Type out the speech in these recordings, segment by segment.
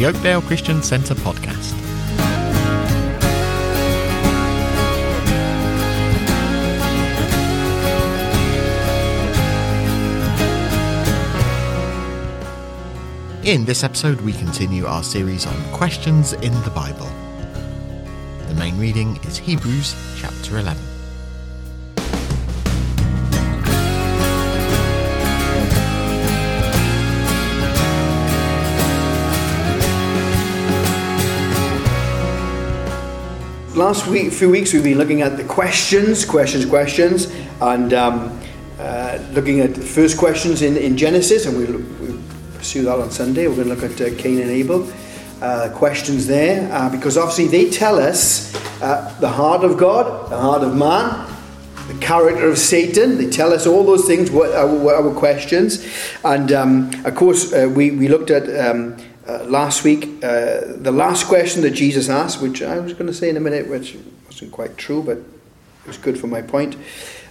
the Oakdale Christian Centre podcast. In this episode, we continue our series on questions in the Bible. The main reading is Hebrews chapter 11. Last week, few weeks, we've been looking at the questions, questions, questions, and um, uh, looking at the first questions in, in Genesis, and we'll, we'll pursue that on Sunday. We're going to look at uh, Cain and Abel. Uh, questions there, uh, because obviously they tell us uh, the heart of God, the heart of man, the character of Satan. They tell us all those things, what our, what our questions. And um, of course, uh, we, we looked at. Um, uh, last week, uh, the last question that Jesus asked, which I was going to say in a minute, which wasn't quite true, but it was good for my point.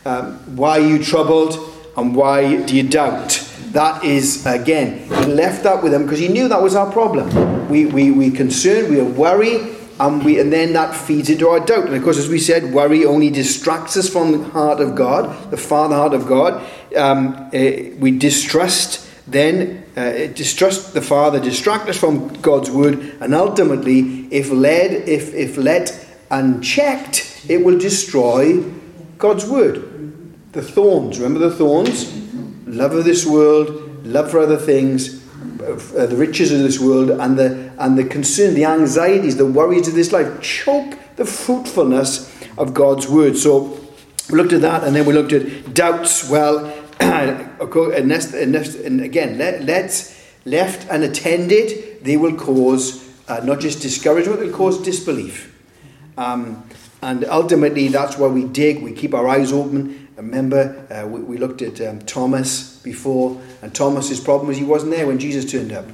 Um, why are you troubled and why do you doubt? That is, again, he left that with them because he knew that was our problem. We, we, we concerned, we are worried, and, we, and then that feeds into our doubt. And of course, as we said, worry only distracts us from the heart of God, the Father heart of God. Um, uh, we distrust then uh, distrust the Father, distract us from God's word, and ultimately, if led, if, if let unchecked, it will destroy God's word. The thorns, remember the thorns? Love of this world, love for other things, uh, the riches of this world, and the, and the concern, the anxieties, the worries of this life choke the fruitfulness of God's word. So we looked at that, and then we looked at doubts. Well, and again, let, let's, left unattended, they will cause uh, not just discouragement, they'll cause disbelief. Um, and ultimately, that's why we dig, we keep our eyes open. Remember, uh, we, we, looked at um, Thomas before, and Thomas's problem was he wasn't there when Jesus turned up.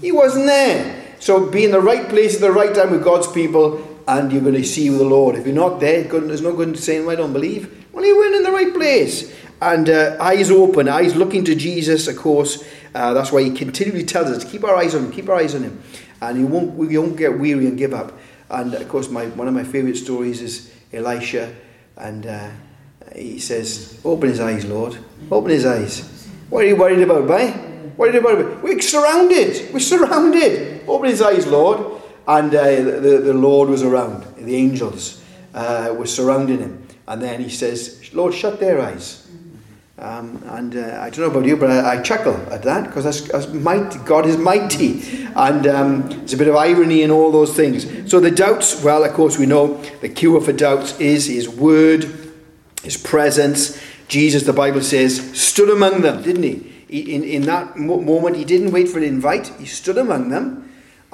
He wasn't there. So be in the right place at the right time with God's people, and you're going to see the Lord. If you're not there, there's no good in saying, I don't believe. Well, you weren't in the right place and uh, eyes open, eyes looking to Jesus, of course. Uh, that's why he continually tells us to keep our eyes on him, keep our eyes on him. And he won't, we won't get weary and give up. And of course, my, one of my favourite stories is Elisha. And uh, he says, Open his eyes, Lord. Open his eyes. What are you worried about, boy? What are you worried about? We're surrounded. We're surrounded. Open his eyes, Lord. And uh, the, the Lord was around. The angels uh, were surrounding him. And then he says, Lord, shut their eyes. Um, and uh, I don't know about you, but I, I chuckle at that because that's, that's mighty. God is mighty. And um, there's a bit of irony in all those things. So the doubts, well, of course, we know the cure for doubts is His Word, His presence. Jesus, the Bible says, stood among them, didn't he? in, in that moment, He didn't wait for an invite, He stood among them.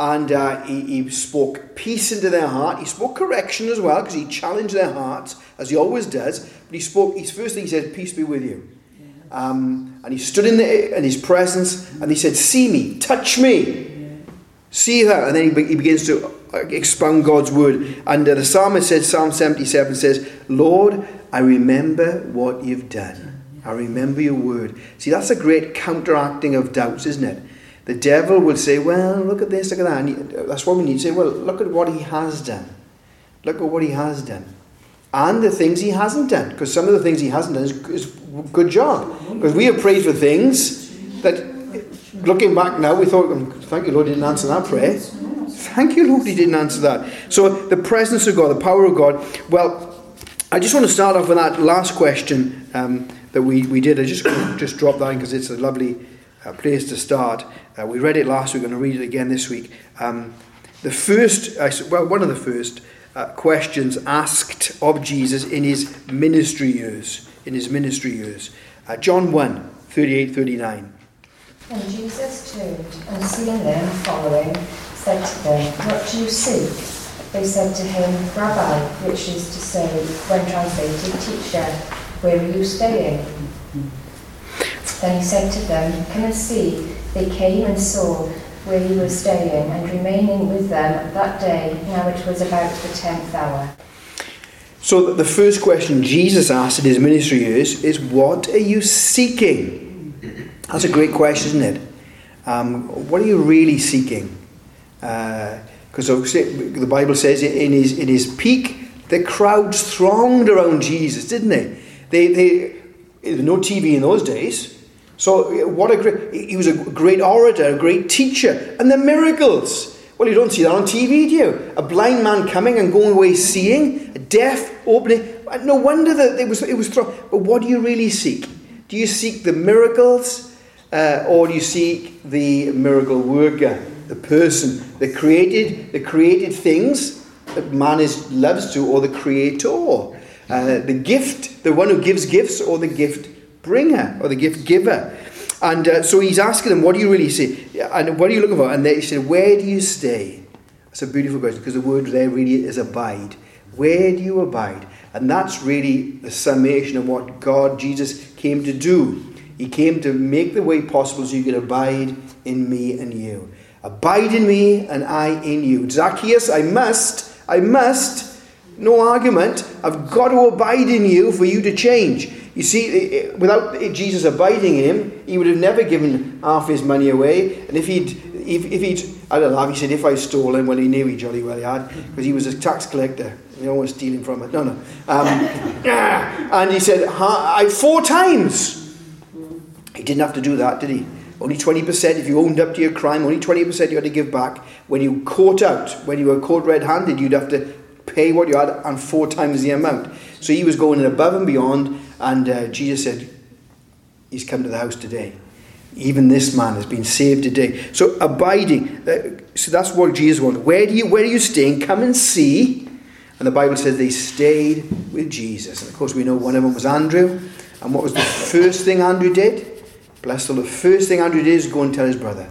And uh, he, he spoke peace into their heart. He spoke correction as well because he challenged their hearts as he always does. But he spoke, his first thing he said, Peace be with you. Um, and he stood in, the, in his presence and he said, See me, touch me, see that. And then he, he begins to uh, expound God's word. And uh, the psalmist says, Psalm 77 says, Lord, I remember what you've done. I remember your word. See, that's a great counteracting of doubts, isn't it? The devil will say, Well, look at this, look at that. And that's what we need to say, Well, look at what he has done. Look at what he has done and the things he hasn't done. Because some of the things he hasn't done is, is good job. Because we have prayed for things that, looking back now, we thought, oh, thank you, Lord, he didn't answer that prayer. Thank you, Lord, he didn't answer that. So the presence of God, the power of God. Well, I just want to start off with that last question um, that we, we did. I just just dropped that in because it's a lovely uh, place to start. Uh, we read it last week. We're going to read it again this week. Um, the first, well, one of the first uh, questions asked of Jesus in his ministry years. In his ministry years. Uh, John 1 38 39. And Jesus turned and seeing them following, said to them, What do you seek? They said to him, Rabbi, which is to say, when translated, teacher, where are you staying? Then he said to them, Come and see. They came and saw where he was staying and remaining with them that day. Now it was about the tenth hour. So the first question Jesus asked in his ministry years is, What are you seeking? That's a great question, isn't it? Um, what are you really seeking? Because uh, the Bible says in his, in his peak, the crowds thronged around Jesus, didn't they? They, they, no TV in those days. So what a great, he was a great orator, a great teacher, and the miracles. Well, you don't see that on TV, do you? A blind man coming and going away seeing, a deaf opening. No wonder that it was it was thrown. But what do you really seek? Do you seek the miracles, uh, or do you seek the miracle worker, the person, the created, the created things that man is loves to, or the creator, uh, the gift, the one who gives gifts, or the gift bringer, or the gift giver? And uh, so he's asking them, What do you really see? And what are you looking for? And they said, Where do you stay? That's a beautiful question because the word there really is abide. Where do you abide? And that's really the summation of what God, Jesus, came to do. He came to make the way possible so you could abide in me and you. Abide in me and I in you. Zacchaeus, I must, I must, no argument, I've got to abide in you for you to change. You see, without Jesus abiding in him, he would have never given half his money away. And if he'd, if, if he'd, I don't know, he said, if I stole him, well, he knew he jolly well he had, because he was a tax collector. You don't want to steal him from it. No, no. Um, and he said, I, four times. He didn't have to do that, did he? Only 20%, if you owned up to your crime, only 20% you had to give back. When you caught out, when you were caught red handed, you'd have to pay what you had and four times the amount. So he was going above and beyond and uh, Jesus said, He's come to the house today. Even this man has been saved today. So abiding. Uh, so that's what Jesus wanted. Where do you where are you staying? Come and see. And the Bible says they stayed with Jesus. And of course we know one of them was Andrew. And what was the first thing Andrew did? Bless the Lord. The first thing Andrew did is go and tell his brother.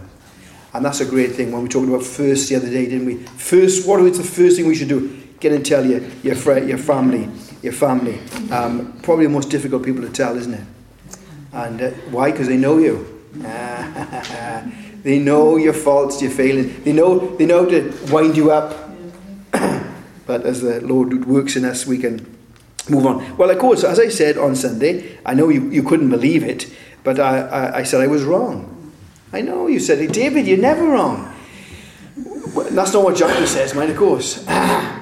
And that's a great thing when we talked about first the other day, didn't we? First, what is the first thing we should do? Get and tell your, your, friend, your family your family. Um, probably the most difficult people to tell, isn't it? And uh, why? Because they know you. they know your faults, your failings. They know, they know to wind you up. but as the Lord works in us, we can move on. Well, of course, as I said on Sunday, I know you, you couldn't believe it, but I, I, I said I was wrong. I know you said it. David, you're never wrong. Well, that's not what Jonathan says, mind, of course.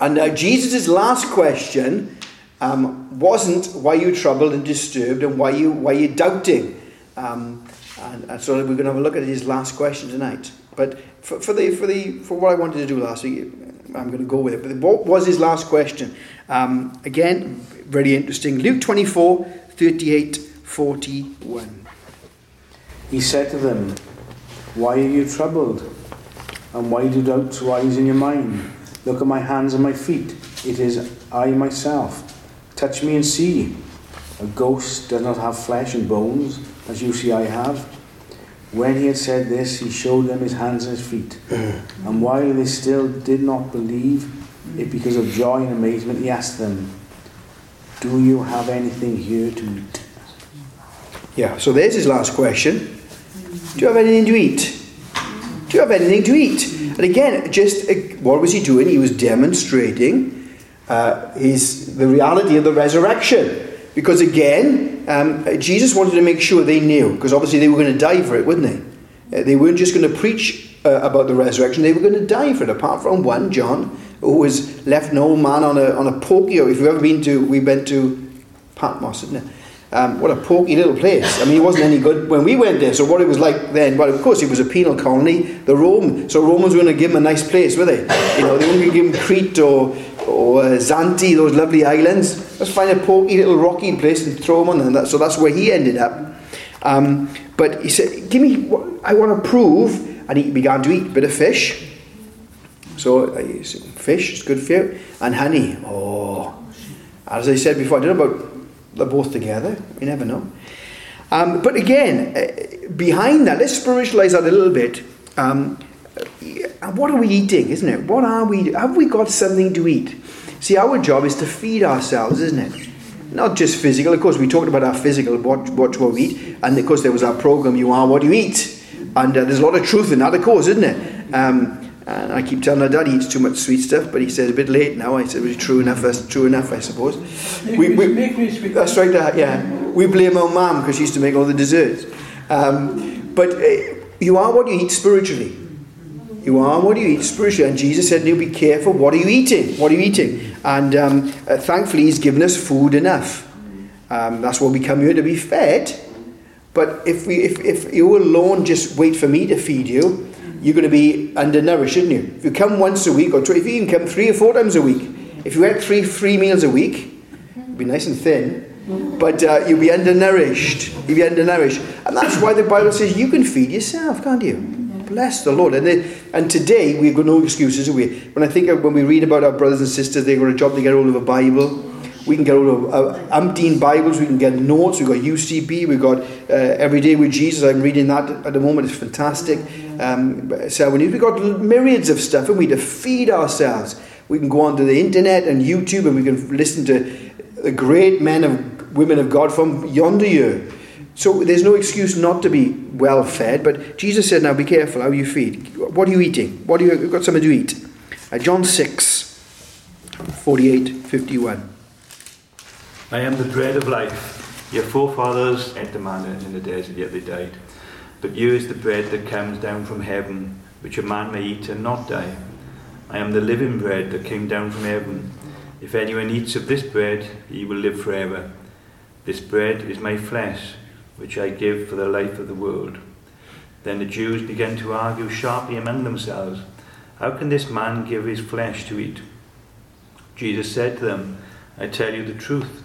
And uh, Jesus' last question um, wasn't why you troubled and disturbed and why you why you doubting. Um, and, and, so we're going to have a look at his last question tonight. But for, for the for the for what I wanted to do last week, I'm going to go with it. But what was his last question? Um, again, very interesting. Luke 24, 38, 41. He said to them, Why are you troubled? And why do doubts rise in your mind? Look at my hands and my feet. It is I myself. Touch me and see. A ghost does not have flesh and bones, as you see I have. When he had said this, he showed them his hands and his feet. Mm. and while they still did not believe it because of joy and amazement, he asked them, Do you have anything here to eat? Yeah, so there's his last question. Do you have anything to eat? Do you have anything to eat? And again, just uh, what was he doing? He was demonstrating uh, his, the reality of the resurrection. Because again, um, Jesus wanted to make sure they knew, because obviously they were going to die for it, wouldn't they? Uh, they weren't just going to preach uh, about the resurrection, they were going to die for it, apart from one, John, who was left an old man on a, on a portico. If you've ever been to, we've been to Patmos, isn't it? Um, what a porky little place. I mean, it wasn't any good when we went there. So what it was like then, well, of course, it was a penal colony. The Rome, so Romans were going to give him a nice place, were they? You know, they weren't going to give him Crete or, or uh, Zante, those lovely islands. Let's find a porky little rocky place and throw him on. That, so that's where he ended up. Um, but he said, give me, what I want to prove. And he began to eat a bit of fish. So uh, fish is good for you. And honey. Oh, as I said before, I don't know about they're both together. You never know. Um, but again, uh, behind that, let's spiritualize that a little bit. Um, uh, what are we eating, isn't it? What are we? Have we got something to eat? See, our job is to feed ourselves, isn't it? Not just physical. Of course, we talked about our physical, what, what we eat, and of course there was our program. You are what you eat, and uh, there's a lot of truth in that, of course, isn't it? Um, and I keep telling her dad he eats too much sweet stuff, but he says a bit late now. I said, well, true enough, that's true enough, I suppose. We, we, that's right, Dad, yeah. We blame our mum because she used to make all the desserts. Um, but uh, you are what you eat spiritually. You are what you eat spiritually. And Jesus said, "You be careful. What are you eating? What are you eating?" And um, uh, thankfully, He's given us food enough. Um, that's why we come here to be fed. But if we, if, if you alone just wait for me to feed you, you're going to be undernourished, shouldn't you? If you come once a week, or tw- if you even come three or four times a week, if you ate three three meals a week, you'd be nice and thin. But uh, you'll be undernourished. You'll be undernourished. And that's why the Bible says you can feed yourself, can't you? Bless the Lord. And, they, and today, we've got no excuses, we? When I think of when we read about our brothers and sisters, they've got a job to get hold of a Bible. We can get hold of uh, umpteen Bibles. We can get notes. We've got UCB. We've got uh, Every Day with Jesus. I'm reading that at the moment. It's fantastic. Um, so we we've got myriads of stuff, and we to feed ourselves. We can go onto the internet and YouTube, and we can listen to the great men and women of God from yonder year. So there's no excuse not to be well fed. But Jesus said, "Now be careful how you feed. What are you eating? What do you you've got something to eat?" Uh, John 6, 48, 51. I am the bread of life. Your forefathers ate the manna in the desert, yet they died. But you is the bread that comes down from heaven, which a man may eat and not die. I am the living bread that came down from heaven. If anyone eats of this bread, he will live forever. This bread is my flesh, which I give for the life of the world. Then the Jews began to argue sharply among themselves, How can this man give his flesh to eat? Jesus said to them, I tell you the truth.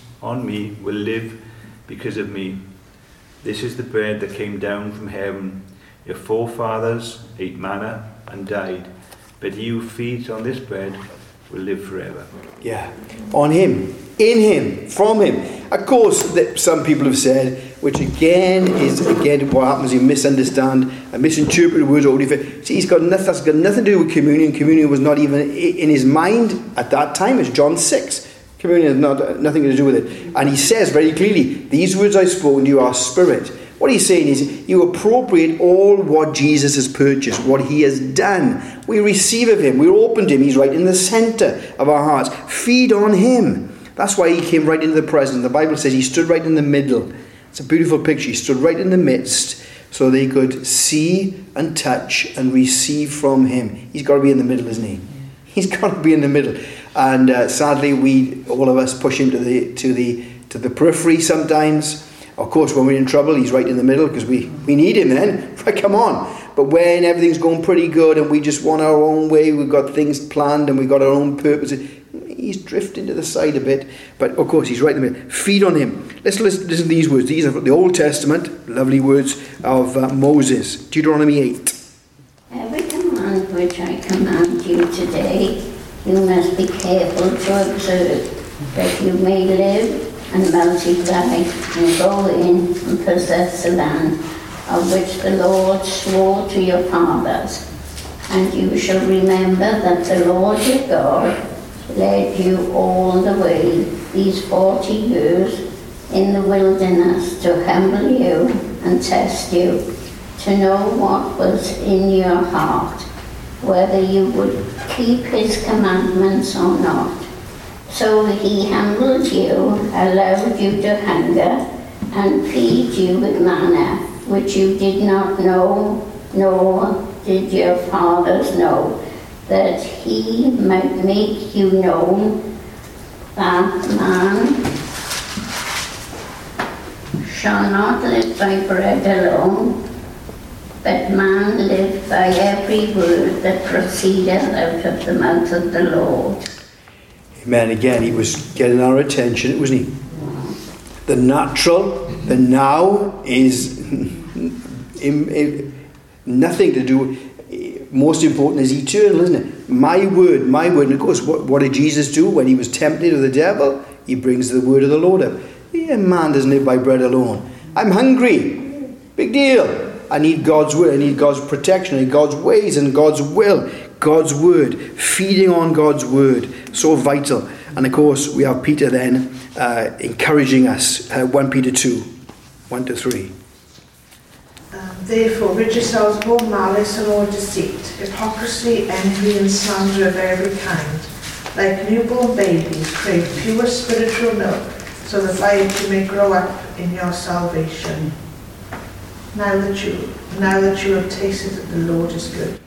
on me will live because of me. This is the bread that came down from heaven. Your forefathers ate manna and died, but he who feeds on this bread will live forever. Yeah, on him, in him, from him. Of course, that some people have said, which again is again what happens. You misunderstand and misinterpret words Faith. See, he's got nothing. That's got nothing to do with communion. Communion was not even in his mind at that time. It's John six. Communion has not nothing to do with it. And he says very clearly, "These words I spoke to you are spirit." What he's saying is, you appropriate all what Jesus has purchased, what he has done. We receive of him. We're open to him. He's right in the center of our hearts. Feed on him. That's why he came right into the presence. The Bible says he stood right in the middle. It's a beautiful picture. He stood right in the midst so they could see and touch and receive from him. He's got to be in the middle, isn't he? He's got to be in the middle. And uh, sadly, we, all of us, push him to the, to the, to the periphery sometimes. Of course, when we're in trouble, he's right in the middle because we, we need him then. Come on. But when everything's going pretty good and we just want our own way, we've got things planned and we've got our own purposes, he's drifting to the side a bit. But of course, he's right in the middle. Feed on him. Let's listen, listen to these words. These are from the Old Testament, lovely words of uh, Moses. Deuteronomy 8. Command you today, you must be careful to observe, that you may live and multiply and go in and possess the land of which the Lord swore to your fathers. And you shall remember that the Lord your God led you all the way these forty years in the wilderness to humble you and test you, to know what was in your heart, whether you would keep his commandments or not. So he humbled you, allowed you to hunger, and feed you with manna, which you did not know, nor did your fathers know, that he might make you know that man shall not live by bread alone, but man live by every word that proceedeth out of the mouth of the Lord. Amen. Again, he was getting our attention, wasn't he? The natural, the now, is nothing to do. Most important is eternal, isn't it? My word, my word. And of course, what, what did Jesus do when he was tempted of the devil? He brings the word of the Lord up. Yeah, man doesn't live by bread alone. I'm hungry. Big deal. I need God's word. I need God's protection. I need God's ways and God's will. God's word. Feeding on God's word. So vital. And of course, we have Peter then uh, encouraging us. Uh, 1 Peter 2, 1 to 3. Um, Therefore, rid yourselves of all malice and all deceit, hypocrisy, envy, and slander of every kind. Like newborn babies, crave pure spiritual milk, so that by it you may grow up in your salvation. Now that you, now that you have tasted that the Lord is good.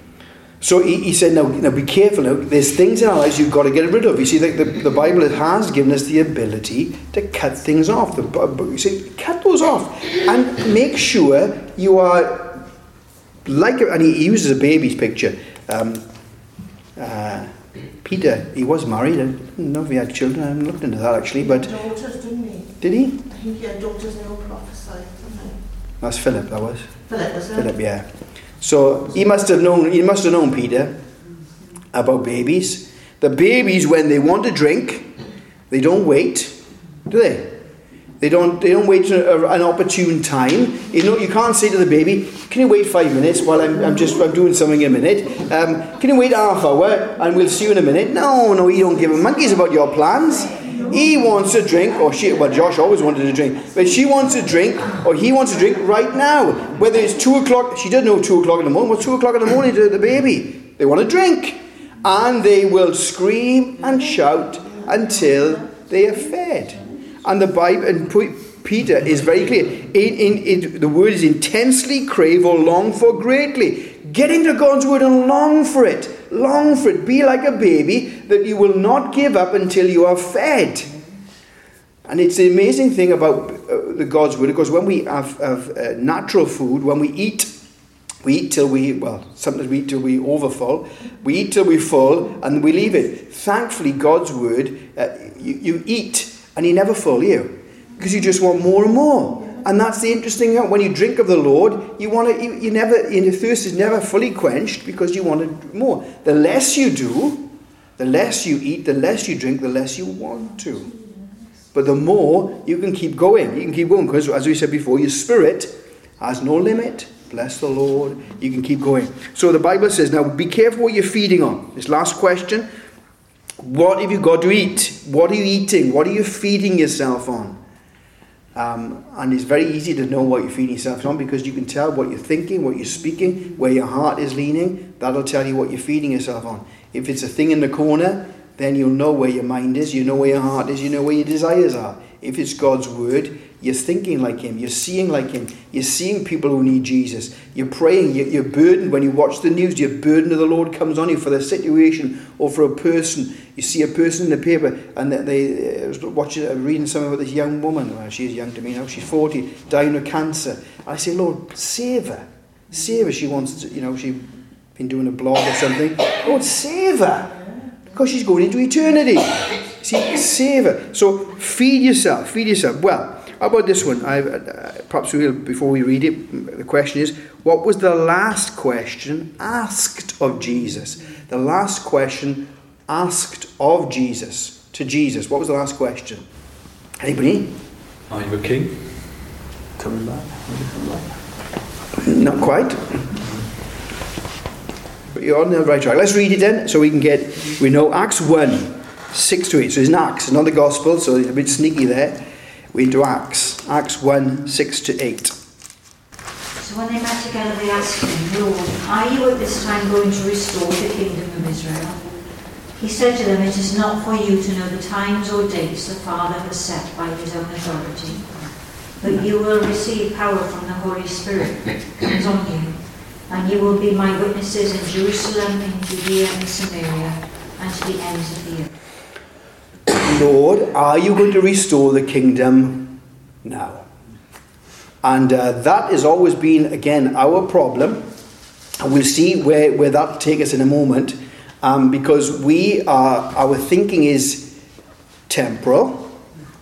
So he, he said, now, now be careful. Now, there's things in our lives you've got to get rid of. You see, the, the, the Bible has given us the ability to cut things off. The, you see, cut those off. And make sure you are like, and he uses a baby's picture. Um, uh, Peter, he was married. I don't know if he had children. I haven't looked into that actually. But Daughters, didn't he? did he? I think he had daughters and they all prophesied, didn't they? That's Philip, that was. Philip, was it? Philip, yeah. So he must have known. He must have known Peter about babies. The babies, when they want to drink, they don't wait, do they? They don't. They don't wait an opportune time. You know, you can't say to the baby, "Can you wait five minutes while I'm, I'm just I'm doing something in a minute? Um, can you wait half hour and we'll see you in a minute?" No, no, you don't give a monkeys about your plans. He wants a drink, or she. Well, Josh always wanted a drink, but she wants a drink, or he wants a drink right now. Whether it's two o'clock, she doesn't know two o'clock in the morning. What's two o'clock in the morning to the baby? They want a drink, and they will scream and shout until they are fed. And the Bible and Peter is very clear. In, in, in, the word is intensely crave or long for greatly. Get into God's word and long for it. Long for it. Be like a baby that you will not give up until you are fed. And it's the amazing thing about uh, the God's word, because when we have, have uh, natural food, when we eat, we eat till we, well, sometimes we eat till we overfull. We eat till we're full and we leave it. Thankfully, God's word, uh, you, you eat and you never full you because you just want more and more. And that's the interesting thing. When you drink of the Lord, you want to, you, you never, your thirst is never fully quenched because you want more. The less you do, the less you eat, the less you drink, the less you want to. But the more you can keep going, you can keep going because, as we said before, your spirit has no limit. Bless the Lord. You can keep going. So the Bible says, now be careful what you're feeding on. This last question what have you got to eat? What are you eating? What are you feeding yourself on? Um, and it's very easy to know what you're feeding yourself on because you can tell what you're thinking, what you're speaking, where your heart is leaning. That'll tell you what you're feeding yourself on. If it's a thing in the corner, then you'll know where your mind is, you know where your heart is, you know where your desires are. If it's God's word, you're thinking like Him, you're seeing like Him, you're seeing people who need Jesus, you're praying, you're, burdened. When you watch the news, your burden of the Lord comes on you for the situation or for a person. You see a person in the paper, and they, they was watching, uh, reading something about this young woman. Well, she's young to me now, she's 40, dying of cancer. I say, Lord, save her. Save her. She wants to, you know, she's been doing a blog or something. Lord, save her because she's going into eternity. See, save her. So feed yourself, feed yourself. Well, how about this one? I, uh, perhaps we'll, before we read it, the question is, what was the last question asked of Jesus? The last question asked of Jesus to Jesus. What was the last question? Anybody? Are you a king? Coming back. Not quite. But you're on the right track. Let's read it then so we can get, we know Acts 1, 6 to 8. So it's in Acts, not the Gospel, so it's a bit sneaky there. We're into Acts. Acts 1, 6 to 8. So when they met together, they asked him, Lord, are you at this time going to restore the kingdom of Israel? He said to them, It is not for you to know the times or dates the Father has set by his own authority, but you will receive power from the Holy Spirit comes on you, and you will be my witnesses in Jerusalem, in Judea, and Samaria, and to the ends of the earth. Lord, are you going to restore the kingdom now? And uh, that has always been, again, our problem. And we'll see where, where that will take us in a moment. Um, because we are, our thinking is temporal,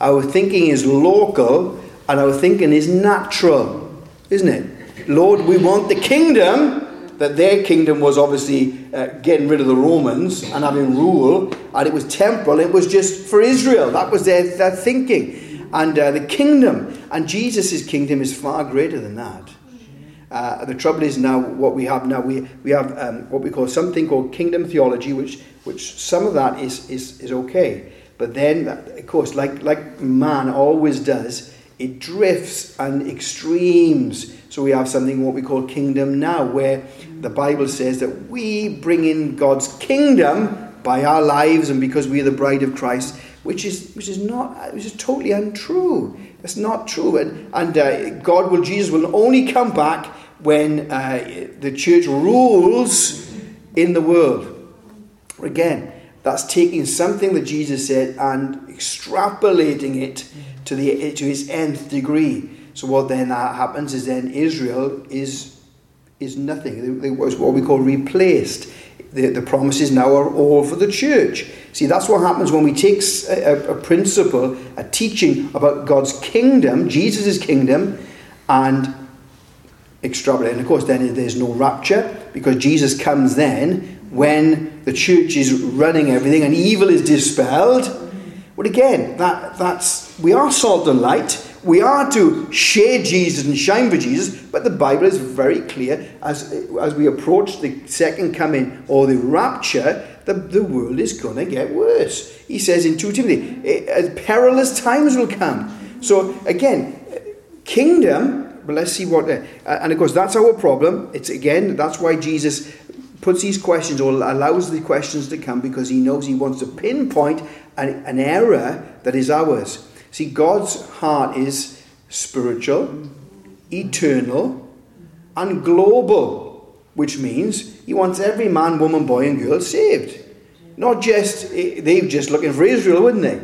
our thinking is local, and our thinking is natural, isn't it? Lord, we want the kingdom. That their kingdom was obviously uh, getting rid of the Romans and having rule, and it was temporal. It was just for Israel. That was their, their thinking. And uh, the kingdom, and Jesus' kingdom is far greater than that. Uh, the trouble is now what we have now we we have um, what we call something called kingdom theology, which which some of that is is is okay, but then of course like like man always does, it drifts and extremes. So we have something what we call kingdom now, where the Bible says that we bring in God's kingdom by our lives and because we are the bride of Christ, which is which is not which is totally untrue. That's not true. And, and uh, God will Jesus will only come back when uh, the church rules in the world. Again, that's taking something that Jesus said and extrapolating it to the to his nth degree. So what then uh, happens is then Israel is is nothing. They was what we call replaced. The, the promises now are all for the church. See, that's what happens when we take a, a, principle, a teaching about God's kingdom, Jesus' kingdom, and extrapolate. And of course, then there's no rapture because Jesus comes then when the church is running everything and evil is dispelled. But again, that, that's we are salt and light. We are to share Jesus and shine for Jesus, but the Bible is very clear as, as we approach the second coming or the rapture, the, the world is going to get worse. He says in 2 Timothy, eh, perilous times will come. So again, kingdom, but let's see what, uh, and of course that's our problem. It's again, that's why Jesus puts these questions or allows the questions to come because he knows he wants to pinpoint an, an error that is ours. See, God's heart is spiritual, eternal, and global, which means He wants every man, woman, boy, and girl saved. Not just, eh, they were just looking for Israel, wouldn't they?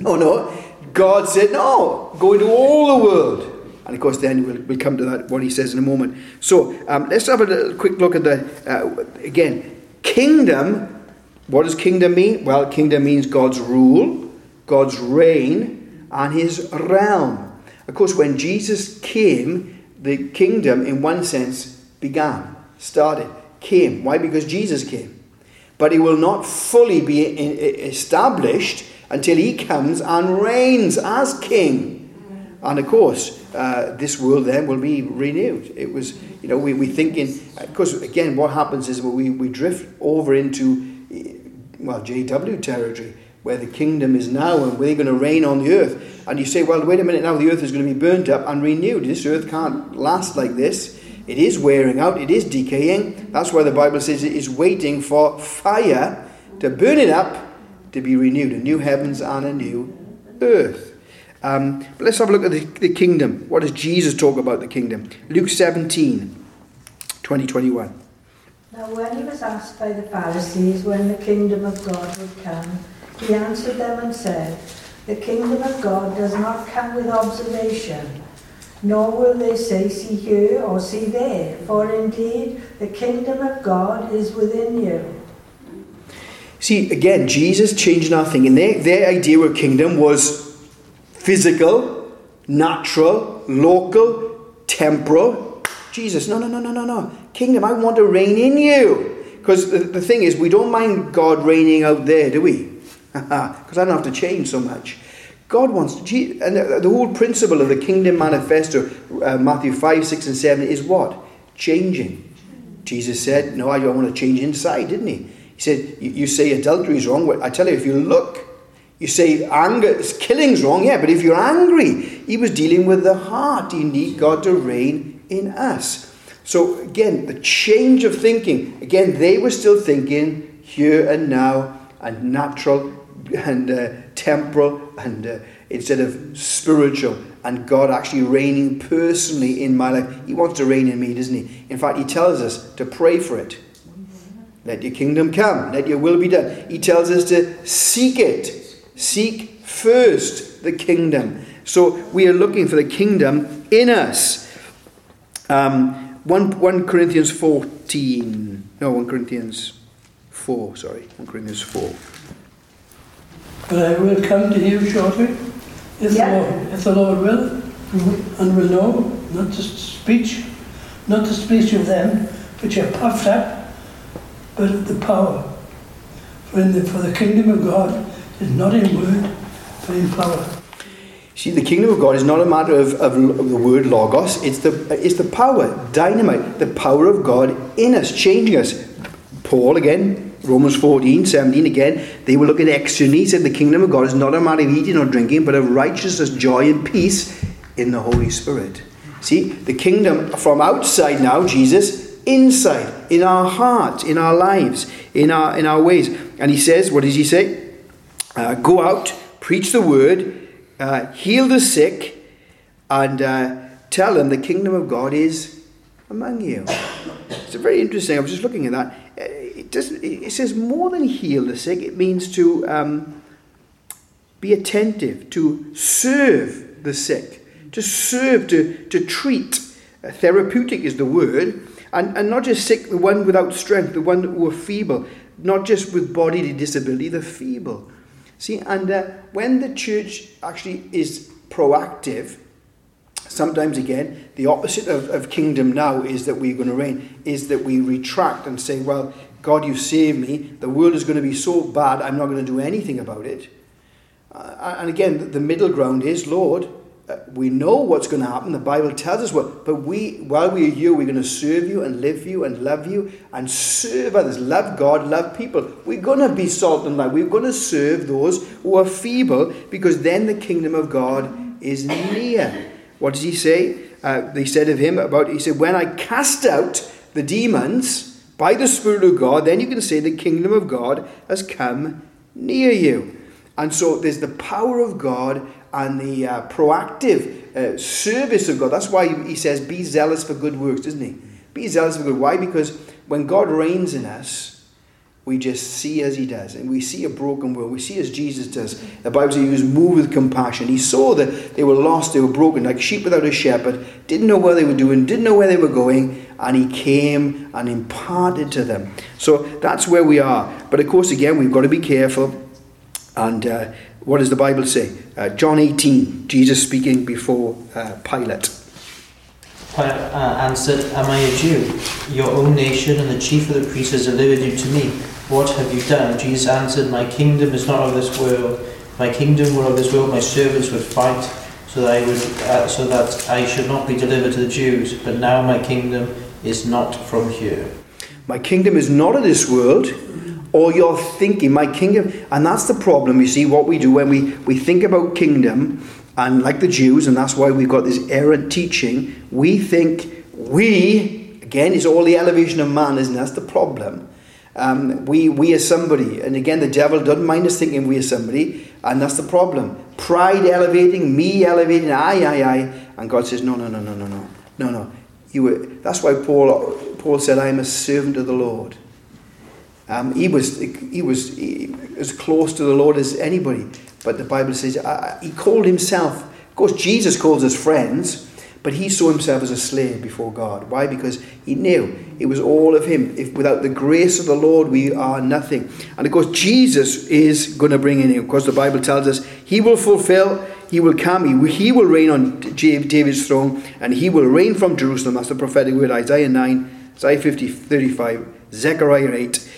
No, no. God said, no, go into all the world. And of course, then we'll, we'll come to that, what he says in a moment. So um, let's have a quick look at the, uh, again, kingdom. What does kingdom mean? Well, kingdom means God's rule God's reign and his realm. Of course, when Jesus came, the kingdom, in one sense, began, started, came. Why? Because Jesus came. But it will not fully be established until he comes and reigns as king. And of course, uh, this world then will be renewed. It was, you know, we, we thinking, of course, again, what happens is we, we drift over into, well, JW territory where the kingdom is now and we're going to reign on the earth. And you say, well, wait a minute now, the earth is going to be burnt up and renewed. This earth can't last like this. It is wearing out, it is decaying. That's why the Bible says it is waiting for fire to burn it up to be renewed, a new heavens and a new earth. Um, but let's have a look at the, the kingdom. What does Jesus talk about the kingdom? Luke 17, 20, 21. Now, when he was asked by the Pharisees when the kingdom of God would come, he answered them and said, The kingdom of God does not come with observation, nor will they say, See here or see there, for indeed the kingdom of God is within you. See, again, Jesus changed nothing. And their, their idea of kingdom was physical, natural, local, temporal. Jesus, no, no, no, no, no, no. Kingdom, I want to reign in you. Because the, thing is, we don't mind God reigning out there, do we? because I don't have to change so much. God wants, to, and the, whole principle of the Kingdom Manifesto, uh, Matthew 5, 6, and 7, is what? Changing. Jesus said, No, I don't want to change inside, didn't he? He said, You say adultery is wrong. I tell you, if you look, you say anger, killing's wrong, yeah, but if you're angry, he was dealing with the heart. You need God to reign in us. So again, the change of thinking. Again, they were still thinking here and now and natural and uh, temporal and uh, instead of spiritual and God actually reigning personally in my life. He wants to reign in me, doesn't he? In fact, he tells us to pray for it. Let your kingdom come, let your will be done. He tells us to seek it. Seek first the kingdom. So we are looking for the kingdom in us. Um, 1, 1 Corinthians 14. No, 1 Corinthians 4, sorry. 1 Corinthians 4. But I will come to you shortly, if, yeah. the, Lord, if the Lord will, and will know, not just speech, not the speech of them which are puffed up, but the power. For, the, for the kingdom of God is not in word, but in power. See, the kingdom of God is not a matter of, of, of the word logos, it's the, it's the power, dynamite, the power of God in us, changing us. Paul, again, Romans 14, 17, again, they were looking at externally. Said, The kingdom of God is not a matter of eating or drinking, but of righteousness, joy, and peace in the Holy Spirit. See, the kingdom from outside now, Jesus, inside, in our hearts, in our lives, in our, in our ways. And he says, What does he say? Uh, go out, preach the word, uh, heal the sick, and uh, tell them the kingdom of God is among you. It's very interesting. I was just looking at that. Uh, it, doesn't, it says more than heal the sick, it means to um, be attentive, to serve the sick, to serve, to, to treat. Uh, therapeutic is the word. And, and not just sick, the one without strength, the one who are feeble, not just with bodily disability, the feeble. See, and uh, when the church actually is proactive, sometimes again, the opposite of, of kingdom now is that we're going to reign, is that we retract and say, well, God, you saved me. The world is going to be so bad, I'm not going to do anything about it. Uh, and again, the middle ground is, Lord, we know what's going to happen. The Bible tells us what. But we, while we are here, we're going to serve you and live you and love you and serve others. Love God, love people. We're going to be salt and light. We're going to serve those who are feeble because then the kingdom of God is near. What does he say? Uh, they said of him about, he said, When I cast out the demons by the Spirit of God, then you can say the kingdom of God has come near you. And so there's the power of God and the uh, proactive uh, service of God. That's why he says, Be zealous for good works, doesn't he? Be zealous for good. Why? Because when God reigns in us, we just see as he does. And we see a broken world. We see as Jesus does. The Bible says he was moved with compassion. He saw that they were lost, they were broken, like sheep without a shepherd, didn't know what they were doing, didn't know where they were going, and he came and imparted to them. So that's where we are. But of course, again, we've got to be careful. And uh, what does the Bible say? Uh, John 18, Jesus speaking before uh, Pilate. Pilate uh, answered, Am I a Jew? Your own nation and the chief of the priests has delivered you to me. What have you done? Jesus answered, My kingdom is not of this world. If my kingdom were of this world, my servants would fight so that I would, uh, so that I should not be delivered to the Jews. But now my kingdom is not from here. My kingdom is not of this world, or you're thinking, my kingdom. And that's the problem, you see, what we do when we, we think about kingdom, and like the Jews, and that's why we've got this errant teaching, we think we, again, it's all the elevation of man, isn't it? That's the problem. Um, we, we are somebody. And again, the devil doesn't mind us thinking we are somebody, and that's the problem. Pride elevating, me elevating, I, I, I. And God says, no, no, no, no, no, no. No, no. You were, that's why Paul, Paul said, I am a servant of the Lord. Um, he was he was he, as close to the Lord as anybody. But the Bible says uh, he called himself. Of course, Jesus calls us friends, but he saw himself as a slave before God. Why? Because he knew it was all of him. If without the grace of the Lord, we are nothing. And of course, Jesus is going to bring in. Of course, the Bible tells us he will fulfill. He will come. He will reign on David's throne, and he will reign from Jerusalem. That's the prophetic word. Isaiah 9, Isaiah 50, 35, Zechariah 8.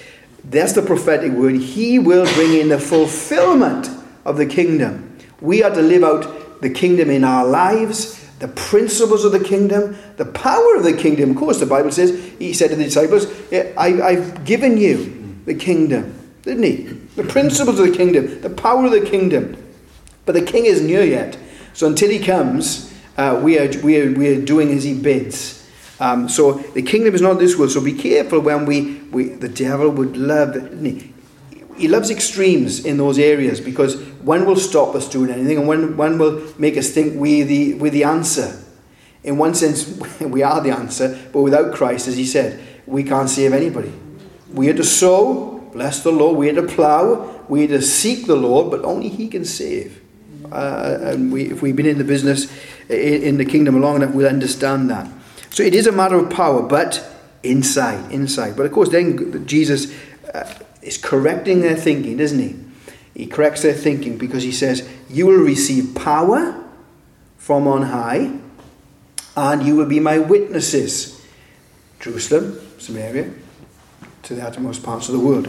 That's the prophetic word. He will bring in the fulfillment of the kingdom. We are to live out the kingdom in our lives, the principles of the kingdom, the power of the kingdom. Of course, the Bible says, He said to the disciples, I, I've given you the kingdom, didn't He? The principles of the kingdom, the power of the kingdom. But the king isn't here yet. So until He comes, uh, we, are, we, are, we are doing as He bids. Um, so the kingdom is not this world. So be careful when we, we the devil would love, he? loves extremes in those areas because one will stop us doing anything and one, one will make us think we're the, we're the answer. In one sense, we are the answer, but without Christ, as he said, we can't save anybody. We are to sow, bless the Lord, we are to plough, we are to seek the Lord, but only he can save. Uh, and we, if we've been in the business in, in the kingdom long enough, we'll understand that. So it is a matter of power, but inside, inside. But of course, then Jesus uh, is correcting their thinking, doesn't he? He corrects their thinking because he says, You will receive power from on high, and you will be my witnesses. Jerusalem, Samaria, to the uttermost parts of the world.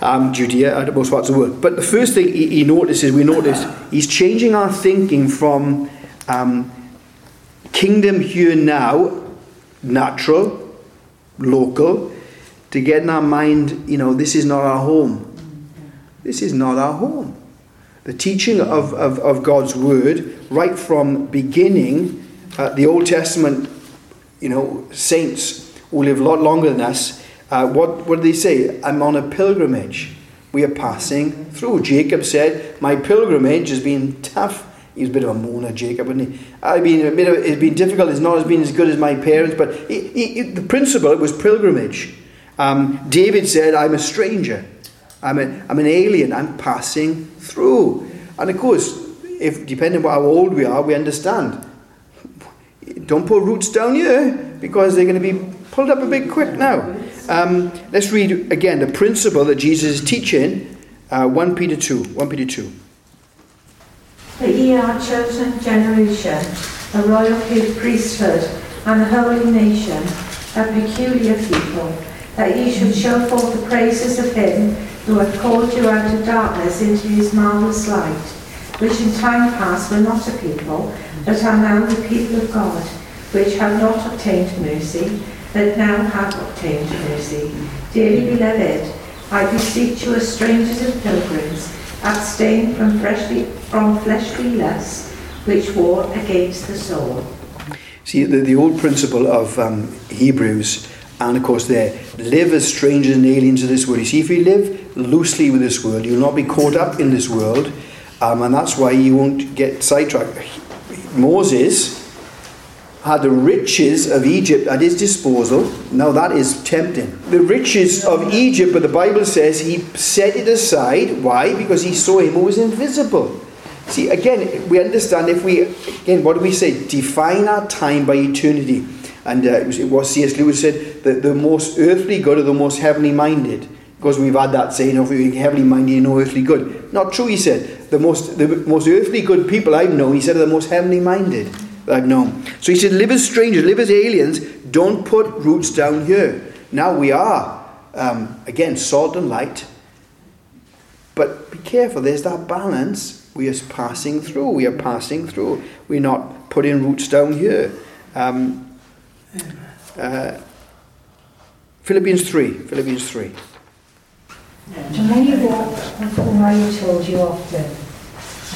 um, Judea, and most parts of the world. But the first thing he, he notices, we notice, he's changing our thinking from um, kingdom here now, natural, local, to get in our mind, you know, this is not our home. This is not our home. The teaching of, of, of God's word, right from beginning, uh, the Old Testament, you know, saints who live a lot longer than us, uh, what, what do they say? I'm on a pilgrimage. We are passing through. Jacob said, My pilgrimage has been tough. He was a bit of a moaner, Jacob, wasn't he? I mean, it's been difficult. It's not as been as good as my parents, but he, he, the principle was pilgrimage. Um, David said, I'm a stranger. I'm, a, I'm an alien. I'm passing through. And of course, if depending on how old we are, we understand. Don't put roots down here because they're going to be pulled up a bit quick now. Um, let's read again the principle that Jesus is teaching. Uh, 1 Peter 2. 1 Peter 2. But ye are a chosen generation, a royal priesthood, and a holy nation, a peculiar people, that ye should show forth the praises of him who hath called you out of darkness into his marvellous light, which in time past were not a people, but are now the people of God, which have not obtained mercy, but now have obtained mercy. Dearly beloved, I beseech you as strangers and pilgrims, abstain from fleshly, from fleshly lusts, which war against the soul. See, the, the old principle of um, Hebrews, and of course there, live as strangers and aliens in this world. You see, if you live loosely with this world, you'll not be caught up in this world, um, and that's why you won't get sidetracked. Moses had the riches of Egypt at his disposal. Now that is tempting. The riches of Egypt, but the Bible says he set it aside. Why? Because he saw him who was invisible. See, again, we understand if we, again, what do we say? Define our time by eternity. And uh, it, was, it was C.S. Lewis said that the most earthly good are the most heavenly minded. Because we've had that saying, of heavenly minded, you're no earthly good. Not true, he said. The most, the most earthly good people I've known, he said, are the most heavenly minded that I've known. So he said, live as strangers, live as aliens, don't put roots down here. Now we are, um, again, salt and light. But be careful, there's that balance. We are passing through. We are passing through. We're not putting roots down here. Um, uh, Philippians 3. Philippians 3. To many walk of whom I told you often,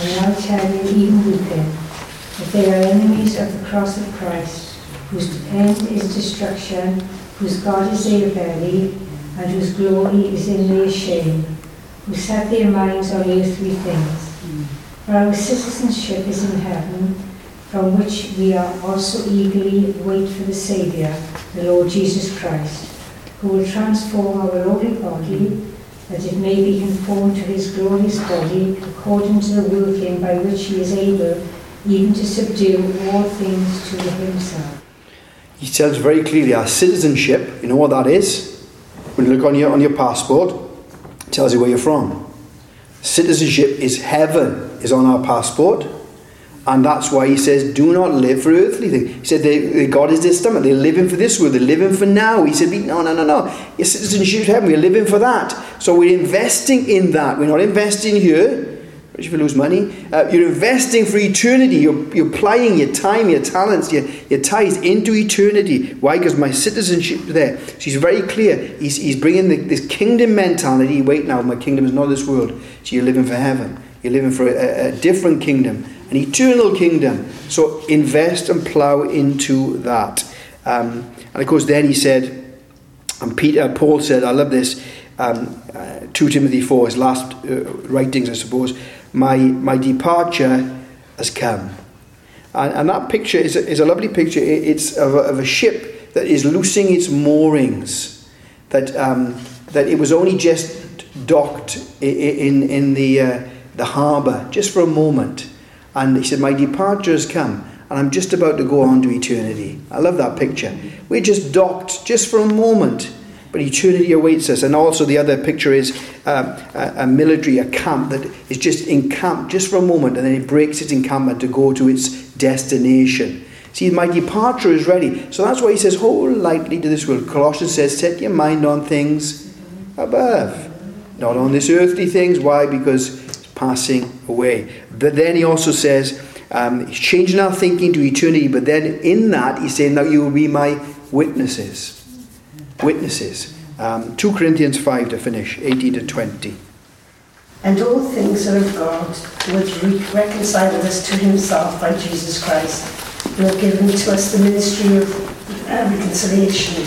and now tell you even weeping, that they are enemies of the cross of Christ, whose end is destruction, whose God is their belly, and whose glory is in their shame, who set their minds on earthly things. For our citizenship is in heaven, from which we are also eagerly wait for the Saviour, the Lord Jesus Christ, who will transform our lowly body, that it may be conformed to his glorious body, according to the working by which he is able even to subdue all things to himself. He tells very clearly our citizenship, you know what that is? When you look on your, on your passport, it tells you where you're from. Citizenship is heaven, is on our passport. And that's why he says, do not live for earthly things. He said, they, they, God is their stomach. They're living for this world. They're living for now. He said, no, no, no, no. Your citizenship is heaven. We're living for that. So we're investing in that. We're not investing here. If you lose money, uh, you're investing for eternity. You're, you're applying your time, your talents, your, your ties into eternity. Why? Because my citizenship there. So he's very clear. He's, he's bringing the, this kingdom mentality. Wait now, my kingdom is not this world. So you're living for heaven. You're living for a, a different kingdom, an eternal kingdom. So invest and plow into that. Um, and of course, then he said, and Peter, Paul said, I love this, um, uh, 2 Timothy 4, his last uh, writings, I suppose my, my departure has come. And, and that picture is a, is a lovely picture. It's of a, of a ship that is loosing its moorings, that, um, that it was only just docked in, in, the, uh, the harbour, just for a moment. And he said, My departure has come, and I'm just about to go on to eternity. I love that picture. We're just docked just for a moment but eternity awaits us. And also, the other picture is um, a, a, military, a camp that is just encamped just for a moment and then it breaks its encampment to go to its destination. See, my departure is ready. So that's why he says, Hold lightly to this world. Colossians says, Set your mind on things above. not on this earthly things. Why? Because it's passing away. But then he also says, um, he's changing our thinking to eternity. But then in that, he's saying, now you will be my witnesses. Witnesses. Um, 2 Corinthians 5 to finish, 18 to 20. And all things are of God, who has re- reconciled us to himself by Jesus Christ, who have given to us the ministry of uh, reconciliation,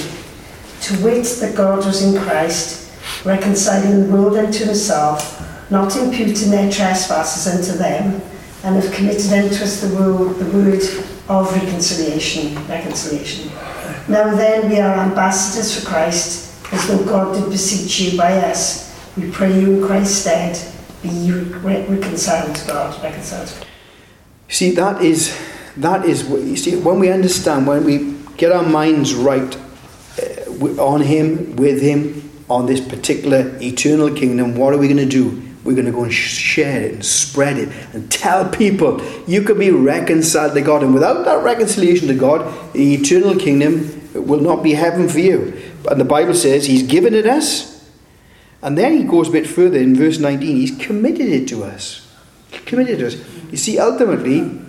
to wit, that God was in Christ, reconciling the world unto himself, not imputing their trespasses unto them, and have committed unto us the the word of reconciliation. Reconciliation. Now then, we are ambassadors for Christ, as though God did beseech you by us. We pray you in Christ's stead, be re- reconciled to God. Reconciled to God. See, that is, that is, what- you see, when we understand, when we get our minds right uh, on Him, with Him, on this particular eternal kingdom, what are we going to do? We're going to go and share it and spread it and tell people you can be reconciled to God. And without that reconciliation to God, the eternal kingdom will not be heaven for you. And the Bible says He's given it us. And then he goes a bit further in verse 19. He's committed it to us. Committed to us. You see, ultimately,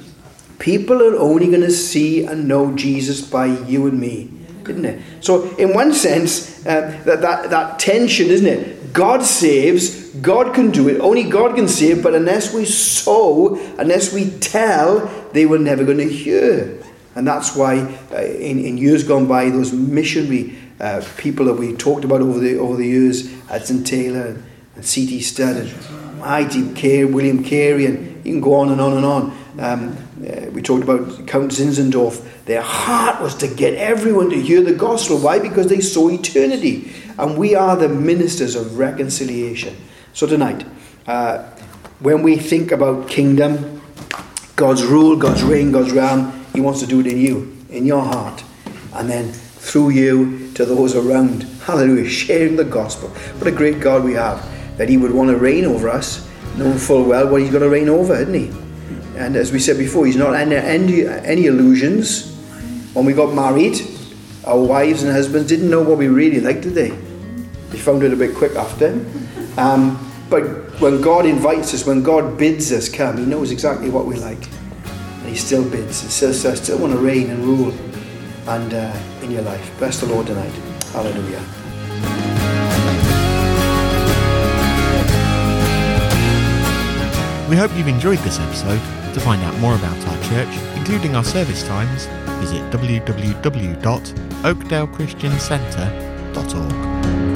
people are only going to see and know Jesus by you and me, isn't it? So, in one sense, uh, that, that, that tension, isn't it? God saves, God can do it, only God can save, but unless we sow, unless we tell, they were never going to hear. And that's why, uh, in, in years gone by, those missionary uh, people that we talked about over the over the years, Hudson Taylor and C.T. Studd and mighty Carey, William Carey, and you can go on and on and on. Um, uh, we talked about Count Zinzendorf. Their heart was to get everyone to hear the gospel. Why? Because they saw eternity. And we are the ministers of reconciliation. So tonight, uh, when we think about kingdom, God's rule, God's reign, God's realm, He wants to do it in you, in your heart. And then through you to those around. Hallelujah. Sharing the gospel. What a great God we have. That He would want to reign over us, knowing full well what He's going to reign over, isn't He? And as we said before, He's not under any, any illusions. When we got married, our wives and husbands didn't know what we really liked, did they? They found it a bit quick after. Um, but when God invites us, when God bids us come, He knows exactly what we like. He still bids. And says, I still want to reign and rule and uh, in your life. Bless the Lord tonight. Hallelujah. We hope you've enjoyed this episode. To find out more about our church, including our service times, visit www.oakdalechristiancentre.org.